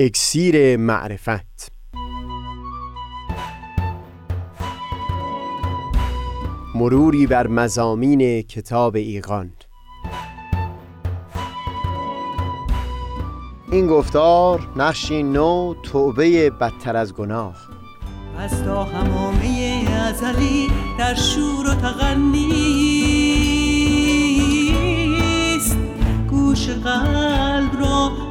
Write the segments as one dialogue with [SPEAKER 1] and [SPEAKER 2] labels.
[SPEAKER 1] اکسیر معرفت. مروری بر مزامین کتاب ایقان این گفتار نقشی نو توبه بدتر از گناه.
[SPEAKER 2] از تا همامه ازلی در شور و تغنیست گوش قلب را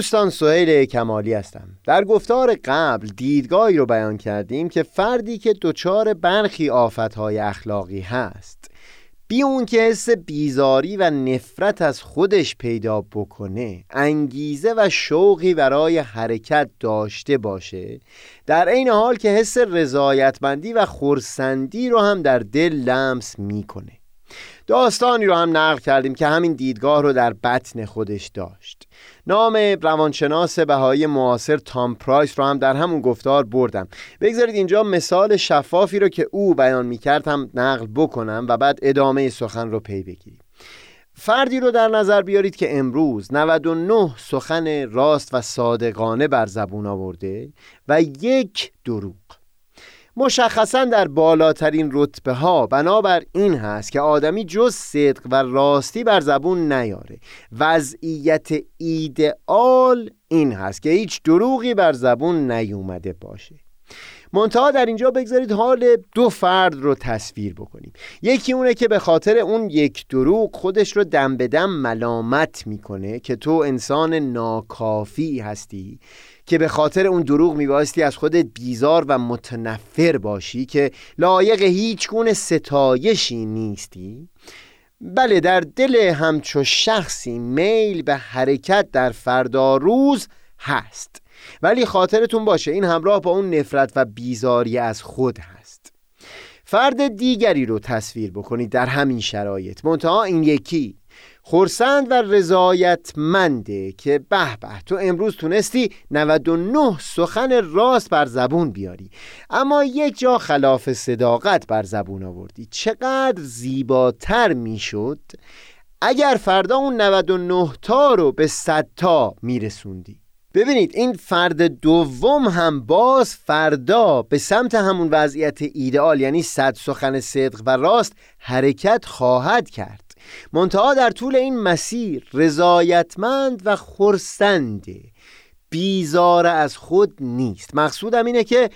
[SPEAKER 1] دوستان سهیل کمالی هستم. در گفتار قبل دیدگاهی رو بیان کردیم که فردی که دچار برخی آفتهای اخلاقی هست بی اون که حس بیزاری و نفرت از خودش پیدا بکنه انگیزه و شوقی برای حرکت داشته باشه در عین حال که حس رضایتمندی و خورسندی رو هم در دل لمس می‌کنه. داستانی رو هم نقل کردیم که همین دیدگاه رو در بطن خودش داشت. نام روانشناس بهایی معاصر تام پرایس رو هم در همون گفتار بردم. بگذارید اینجا مثال شفافی رو که او بیان می‌کرد هم نقل بکنم و بعد ادامه سخن رو پی بگیریم. فردی رو در نظر بیارید که امروز 99 سخن راست و صادقانه بر زبون آورده و یک دروغ. مشخصا در بالاترین رتبه ها بنابر این هست که آدمی جز صدق و راستی بر زبون نیاره. وضعیت ایدئال این هست که هیچ دروغی بر زبون نیومده باشه. منتها در اینجا بگذارید حال دو فرد رو تصویر بکنیم. یکی اونه که به خاطر اون یک دروغ خودش رو دم به دم ملامت می‌کنه که تو انسان ناکافی هستی که به خاطر اون دروغ میبایستی از خودت بیزار و متنفر باشی که لایق هیچ گونه ستایشی نیستی. بله در دل همچو شخصی میل به حرکت در فردا روز هست. ولی خاطرتون باشه این همراه با اون نفرت و بیزاری از خود هست. فرد دیگری رو تصویر بکنید در همین شرایط. منتها این یکی خورسند و رضایتمنده که به به تو امروز تونستی 99 سخن راست بر زبون بیاری. اما یک جا خلاف صداقت بر زبون آوردی. چقدر زیباتر می‌شد اگر فردا اون 99 تا رو به 100 تا میرسوندی. ببینید این فرد دوم هم باز فردا به سمت همون وضعیت ایدئال یعنی صد سخن صدق و راست حرکت خواهد کرد. منتها در طول این مسیر رضایتمند و خورسنده بیزار از خود نیست. مقصودم اینه که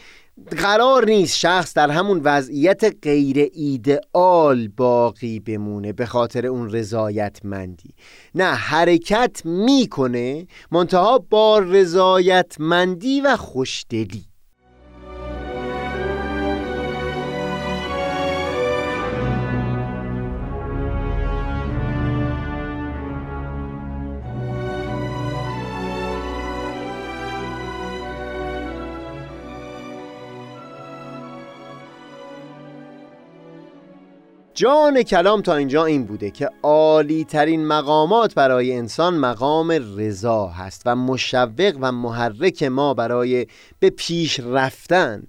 [SPEAKER 1] قرار نیست شخص در همون وضعیت غیر ایدئال باقی بمونه به خاطر اون رضایتمندی. نه حرکت می‌کنه منتها با رضایتمندی و خوشدلی. جان کلام تا اینجا این بوده که عالی ترین مقامات برای انسان مقام رضا هست و مشوق و محرک ما برای به پیش رفتن.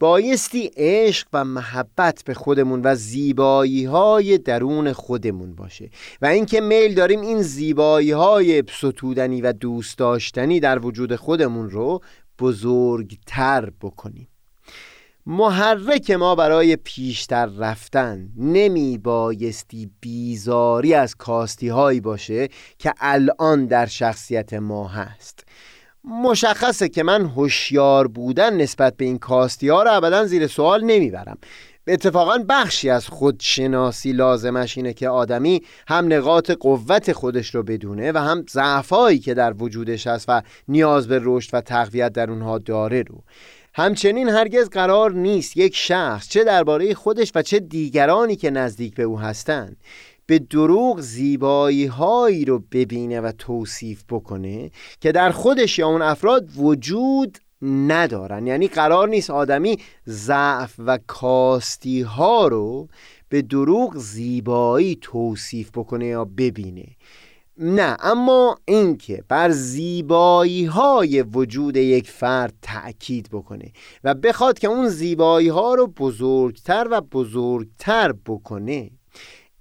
[SPEAKER 1] بایستی عشق و محبت به خودمون و زیبایی های درون خودمون باشه و اینکه میل داریم این زیبایی های ستودنی و دوست داشتنی در وجود خودمون رو بزرگتر بکنیم. محرک ما برای پیشتر رفتن نمی بایستی بیزاری از کاستی هایی باشه که الان در شخصیت ما هست. مشخصه که من هوشیار بودن نسبت به این کاستی ها رو ابدا زیر سوال نمی‌برم. اتفاقا بخشی از خودشناسی لازمش اینه که آدمی هم نقاط قوت خودش رو بدونه و هم ضعفایی که در وجودش هست و نیاز به رشد و تقویت در اونها داره رو. همچنین هرگز قرار نیست یک شخص چه درباره خودش و چه دیگرانی که نزدیک به او هستند به دروغ زیبایی هایی رو ببینه و توصیف بکنه که در خودش یا اون افراد وجود ندارن. یعنی قرار نیست آدمی ضعف و کاستی ها رو به دروغ زیبایی توصیف بکنه یا ببینه. نه اما اینکه بر زیبایی های وجود یک فرد تأکید بکنه و بخواد که اون زیبایی ها رو بزرگتر و بزرگتر بکنه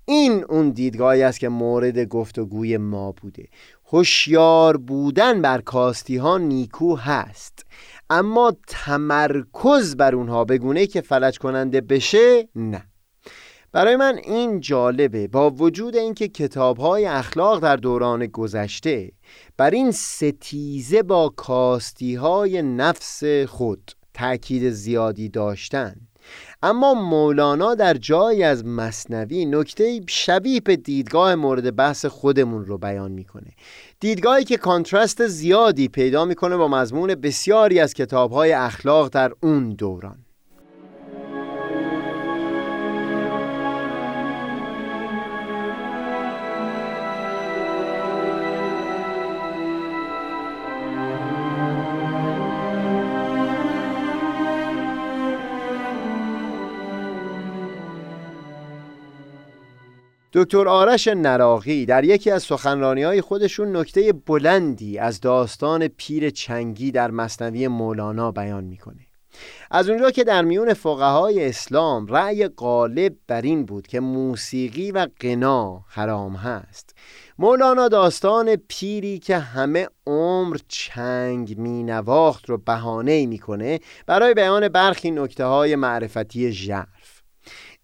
[SPEAKER 1] این اون دیدگاهی است که مورد گفتگوی ما بوده. هوشیار بودن بر کاستی ها نیکو هست اما تمرکز بر اونها بگونه که فلج کننده بشه نه. برای من این جالبه با وجود اینکه کتاب های اخلاق در دوران گذشته بر این ستیزه با کاستی های نفس خود تأکید زیادی داشتند اما مولانا در جایی از مصنوی نکته شبیه به دیدگاه مورد بحث خودمون رو بیان می‌کنه. دیدگاهی که کانترست زیادی پیدا می‌کنه با مضمون بسیاری از کتابهای اخلاق در اون دوران. دکتر آرش نراقی در یکی از سخنرانی های خودشون نکته بلندی از داستان پیر چنگی در مصنوی مولانا بیان می‌کنه. از اونجا که در میون فقهای اسلام رأی غالب بر این بود که موسیقی و قنا حرام هست. مولانا داستان پیری که همه عمر چنگ می نواخت رو بهانه می‌کنه برای بیان برخی نکته های معرفتی ژرف.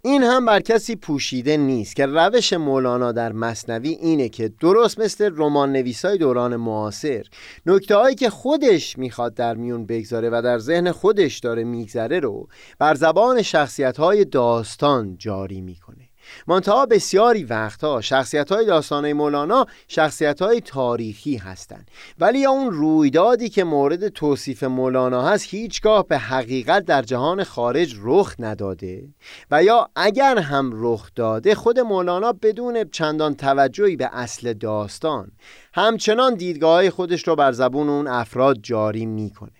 [SPEAKER 1] این هم بر کسی پوشیده نیست که روش مولانا در مصنوی اینه که درست مثل رمان نویسای دوران معاصر نکته هایی که خودش می‌خواد در میون بگذاره و در ذهن خودش داره میگذره رو بر زبان شخصیت های داستان جاری می‌کنه. منتها بسیاری وقتها شخصیت های داستانه مولانا شخصیت های تاریخی هستند. ولی اون رویدادی که مورد توصیف مولانا هست هیچگاه به حقیقت در جهان خارج رخ نداده. و یا اگر هم رخ داده خود مولانا بدون چندان توجهی به اصل داستان همچنان دیدگاه خودش رو بر زبون اون افراد جاری می‌کنه.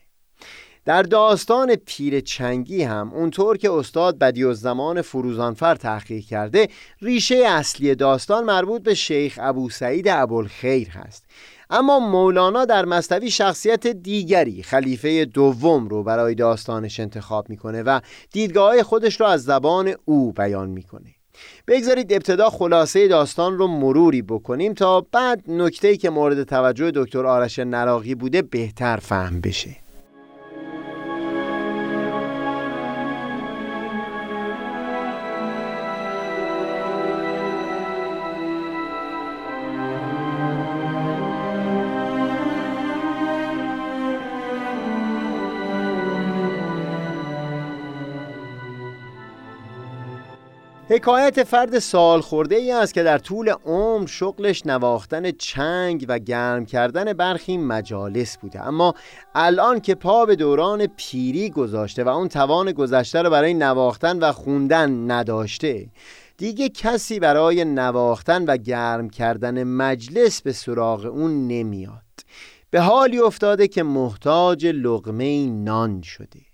[SPEAKER 1] در داستان پیر چنگی هم اونطور که استاد بدی و زمان فروزانفر تحقیق کرده ریشه اصلی داستان مربوط به شیخ ابو سعید ابوالخیر هست. اما مولانا در مستوی شخصیت دیگری خلیفه دوم رو برای داستانش انتخاب می‌کنه و دیدگاه خودش رو از زبان او بیان می‌کنه. بگذارید ابتدا خلاصه داستان رو مروری بکنیم تا بعد نکته‌ای که مورد توجه دکتر آرش نراقی بوده بهتر فهم بشه. حکایت فرد سال خورده ای است که در طول عمر شغلش نواختن چنگ و گرم کردن برخی مجالس بوده. اما الان که پا به دوران پیری گذاشته و اون توان گذشته رو برای نواختن و خوندن نداشته دیگه کسی برای نواختن و گرم کردن مجلس به سراغ اون نمیاد. به حالی افتاده که محتاج لغمه نان شده.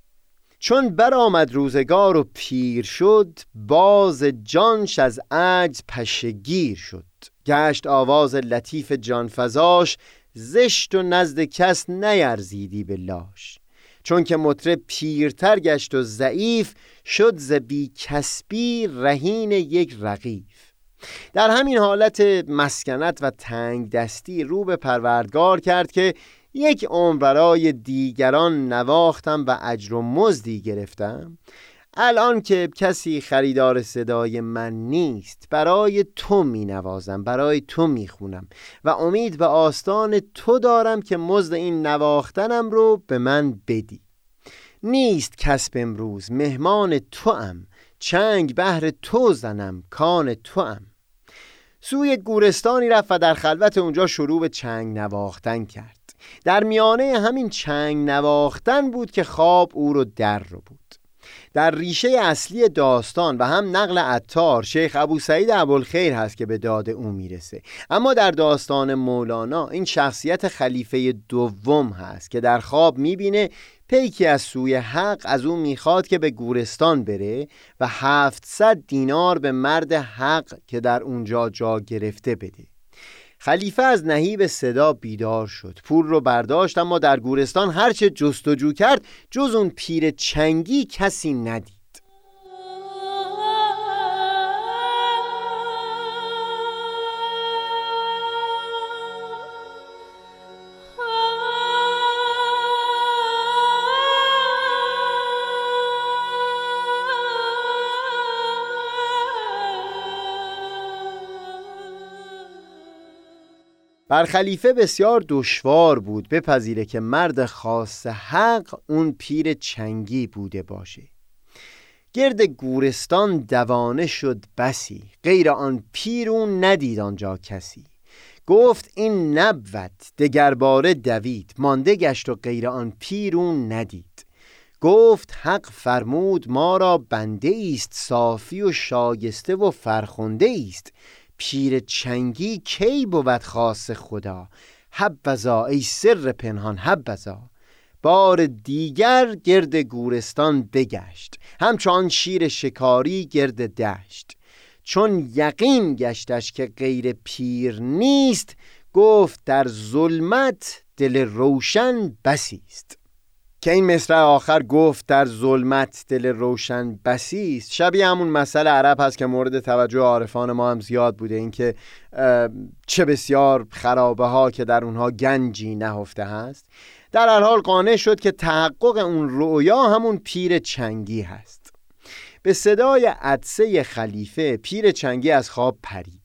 [SPEAKER 1] چون برآمد روزگار و پیر شد باز جانش از عجز پشگیر شد. گشت آواز لطیف جانفزاش زشت و نزد کس نیرزیدی به لاش. چون که مطرب پیرتر گشت و ضعیف شد ز بی کسبی رهین یک رقیف. در همین حالت مسکنت و تنگ دستی رو به پروردگار کرد که یک عمر برای دیگران نواختم و اجر و مزدی گرفتم. الان که کسی خریدار صدای من نیست برای تو می نوازم برای تو می خونم و امید به آستان تو دارم که مزد این نواختنم رو به من بدی. نیست کسب امروز مهمان تو ام چنگ بهر تو زنم کان تو ام سوی گورستانی رفت و در خلوت اونجا شروع به چنگ نواختن کرد. در میانه همین چنگ نواختن بود که خواب او رو در رو بود. در ریشه اصلی داستان و هم نقل عطار شیخ ابو سعید ابوالخیر هست که به داد او می‌رسه. اما در داستان مولانا این شخصیت خلیفه دوم هست که در خواب می‌بینه پیکی از سوی حق از او می‌خواد که به گورستان بره و 700 دینار به مرد حق که در اونجا جا گرفته بده. خلیفه از نهیب صدا بیدار شد. پول رو برداشت اما در گورستان هرچه جستجو کرد جز اون پیر چنگی کسی ندید. بر خلیفه بسیار دشوار بود بپذیره که مرد خاص حق اون پیر چنگی بوده باشه. گرد گورستان دوانه شد بسی غیر آن پیرون ندید آنجا کسی. گفت این نبود دگرباره دوید مانده گشت و غیر آن پیرون ندید. گفت حق فرمود ما را بنده است صافی و شایسته و فرخنده است پیر چنگی کی بود خاص خدا؟ حبذا ای سر پنهان حبذا. بار دیگر گرد گورستان بگشت همچون شیر شکاری گرد دشت. چون یقین گشتش که غیر پیر نیست گفت در ظلمت دل روشن بسیست. که این مصرع آخر گفت در ظلمت دل روشن بسیست شبیه همون مسئله عرب هست که مورد توجه عارفان ما هم زیاد بوده اینکه چه بسیار خرابه ها که در اونها گنجی نهفته هست. در هر حال قانع شد که تحقق اون رویا همون پیر چنگی هست. به صدای عدسه خلیفه پیر چنگی از خواب پرید.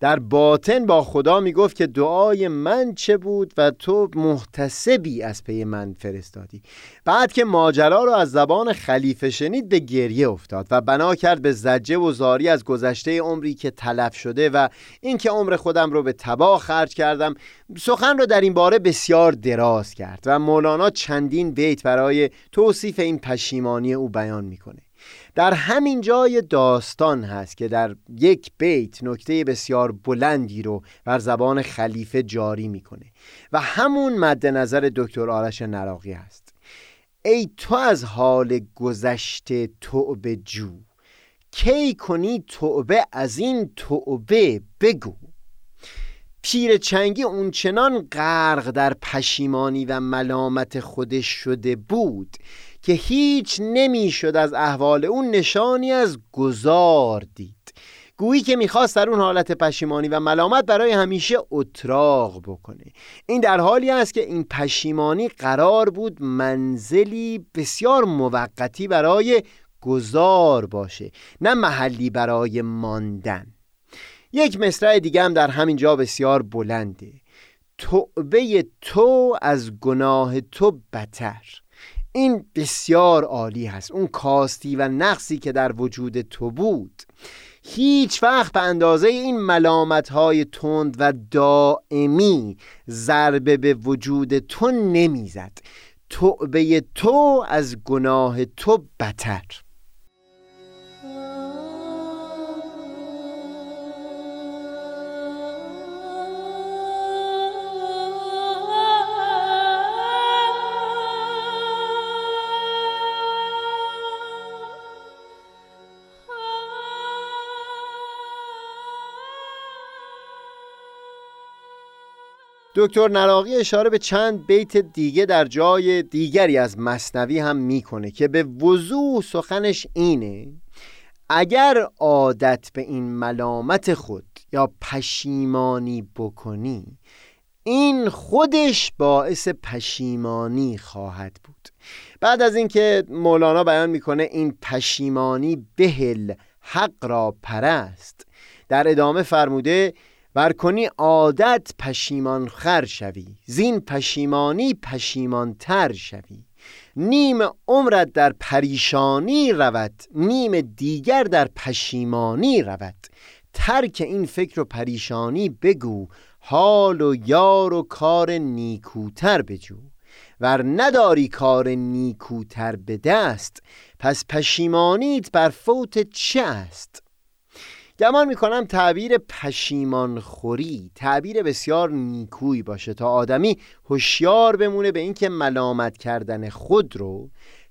[SPEAKER 1] در باطن با خدا می‌گفت که دعای من چه بود و تو محتسبی از پی من فرستادی. بعد که ماجرا رو از زبان خلیفه شنید به گریه افتاد و بنا کرد به زجه و زاری از گذشته عمری که تلف شده و اینکه عمر خودم رو به تباه خرج کردم سخن رو در این باره بسیار دراز کرد و مولانا چندین بیت برای توصیف این پشیمانی او بیان می‌کنه. در همین جای داستان هست که در یک بیت نکته بسیار بلندی رو بر زبان خلیفه جاری می‌کنه و همون مد نظر دکتر آرش نراقی هست. ای تو از حال گذشته توبه جو کی کنی توبه از این توبه بگو. پیر چنگی اونچنان غرق در پشیمانی و ملامت خودش شده بود که هیچ نمی‌شد از احوال اون نشانی از گذار دید. گویی که می‌خواست در اون حالت پشیمانی و ملامت برای همیشه اتراق بکنه. این در حالی است که این پشیمانی قرار بود منزلی بسیار موقتی برای گذار باشه نه محلی برای ماندن. یک مصرع دیگه هم در همین جا بسیار بلنده. توبه تو از گناه تو بتر این بسیار عالی هست. اون کاستی و نقصی که در وجود تو بود. هیچ وقت به اندازه این ملامت های تند و دائمی ضربه به وجود تو نمی‌زد. توبه تو از گناه تو بتر دکتر نراقی اشاره به چند بیت دیگه در جای دیگری از مصنوی هم می‌کنه که به وضوح سخنش اینه اگر عادت به این ملامت خود یا پشیمانی بکنی این خودش باعث پشیمانی خواهد بود. بعد از اینکه مولانا بیان می‌کنه این پشیمانی بهل حق را پرست در ادامه فرموده ور کنی عادت پشیمان خر شوی زین پشیمانی پشیمان تر شوی. نیم عمرت در پریشانی رود نیم دیگر در پشیمانی رود. ترک این فکر و پریشانی بگو حال و یار و کار نیکوتر بجو. ور نداری کار نیکوتر به دست پس پشیمانیت بر فوت چه است؟ گمان می‌کنم تعبیر پشیمان خوری تعبیر بسیار نیکویی باشه تا آدمی هوشیار بمونه به اینکه ملامت کردن خود رو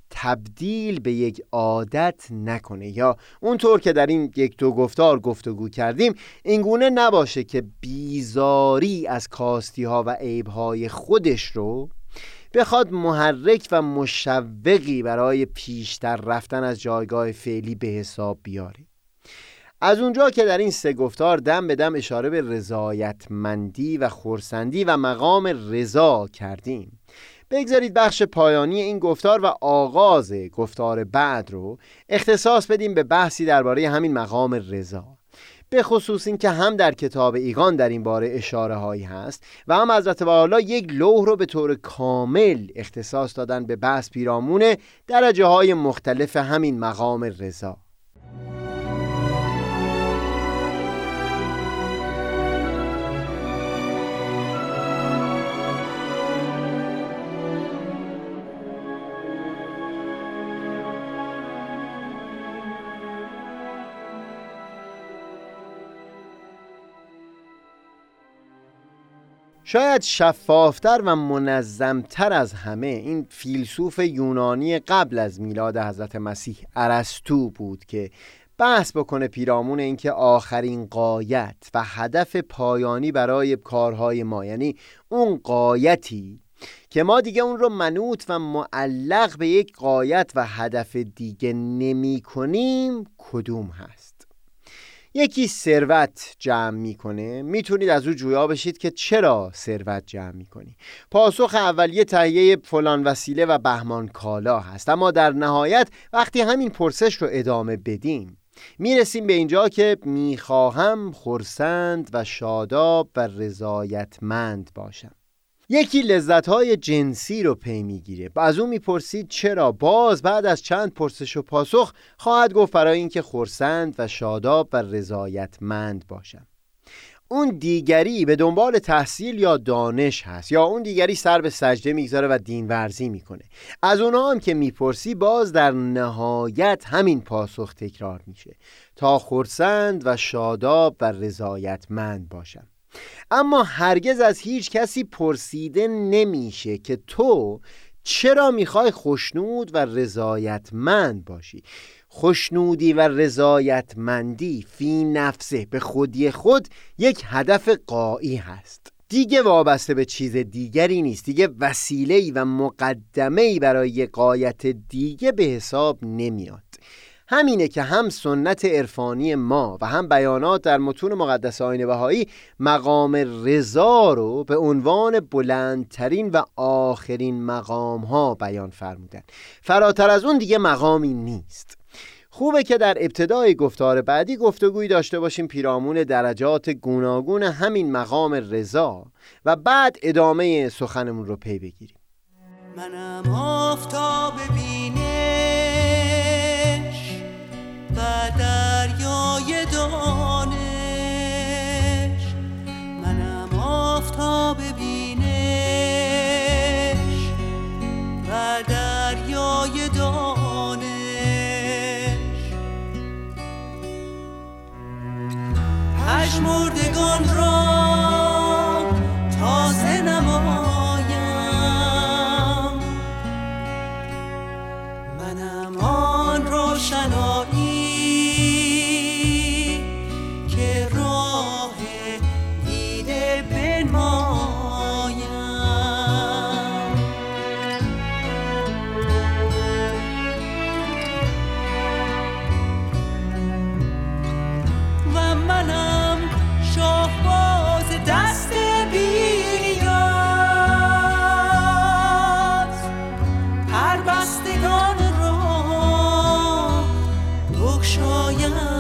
[SPEAKER 1] تبدیل به یک عادت نکنه. یا اونطور که در این یک دو گفتار گفتگو کردیم اینگونه نباشه که بیزاری از کاستی ها و عیب های خودش رو بخواد محرک و مشوقی برای پیشتر رفتن از جایگاه فعلی به حساب بیاره. از اونجا که در این سه گفتار دم به دم اشاره به رضایتمندی و خورسندی و مقام رضا کردیم. بگذارید بخش پایانی این گفتار و آغاز گفتار بعد رو اختصاص بدیم به بحثی درباره همین مقام رضا. به خصوص این که هم در کتاب ایگان در این باره اشاره هایی هست و هم حضرت والا یک لوح رو به طور کامل اختصاص دادن به بحث پیرامون درجه های مختلف همین مقام رضا. شاید شفافتر و منظمتر از همه این فیلسوف یونانی قبل از میلاد حضرت مسیح ارسطو بود که بحث بکنه پیرامون اینکه آخرین قایت و هدف پایانی برای کارهای ما یعنی اون قایتی که ما دیگه اون رو منوط و معلق به یک قایت و هدف دیگه نمی کنیم کدوم هست؟ یکی ثروت جمع می‌کنه. می‌تونید از او جویا بشید که چرا ثروت جمع می‌کنی. پاسخ اولیه تهیه فلان وسیله و بهمان کالا هست. اما در نهایت وقتی همین پرسش رو ادامه بدیم می‌رسیم به اینجا که می‌خواهم خورسند و شاداب و رضایتمند باشم. یکی لذت های جنسی رو پی می‌گیره. از اون می‌پرسید چرا؟ باز بعد از چند پرسش و پاسخ خواهد گفت برای اینکه خورسند و شاداب و رضایتمند باشم. اون دیگری به دنبال تحصیل یا دانش هست یا اون دیگری سر به سجده می‌گذاره و دین ورزی می‌کنه. از اونها هم که می‌پرسی باز در نهایت همین پاسخ تکرار میشه. تا خورسند و شاداب و رضایتمند باشم. اما هرگز از هیچ کسی پرسیده نمیشه که تو چرا می‌خوای خشنود و رضایتمند باشی؟ خشنودی و رضایتمندی فی نفسه به خودی خود یک هدف قایی هست. دیگه وابسته به چیز دیگری نیست. دیگه وسیله‌ای و مقدمه‌ای برای قایت دیگه به حساب نمیاد. همینه که هم سنت عرفانی ما و هم بیانات در متون مقدس آین بهایی مقام رضا رو به عنوان بلندترین و آخرین مقام ها بیان فرمودن. فراتر از اون دیگه مقامی نیست. خوبه که در ابتدای گفتار بعدی گفتگویی داشته باشیم پیرامون درجات گوناگون همین مقام رضا و بعد ادامه سخنمون رو پی بگیریم.
[SPEAKER 2] منم آفتاب و دریای دانش منم آفتاب بینش. و دریای دانش. پشمردگان را هر بستگان رو بخشایم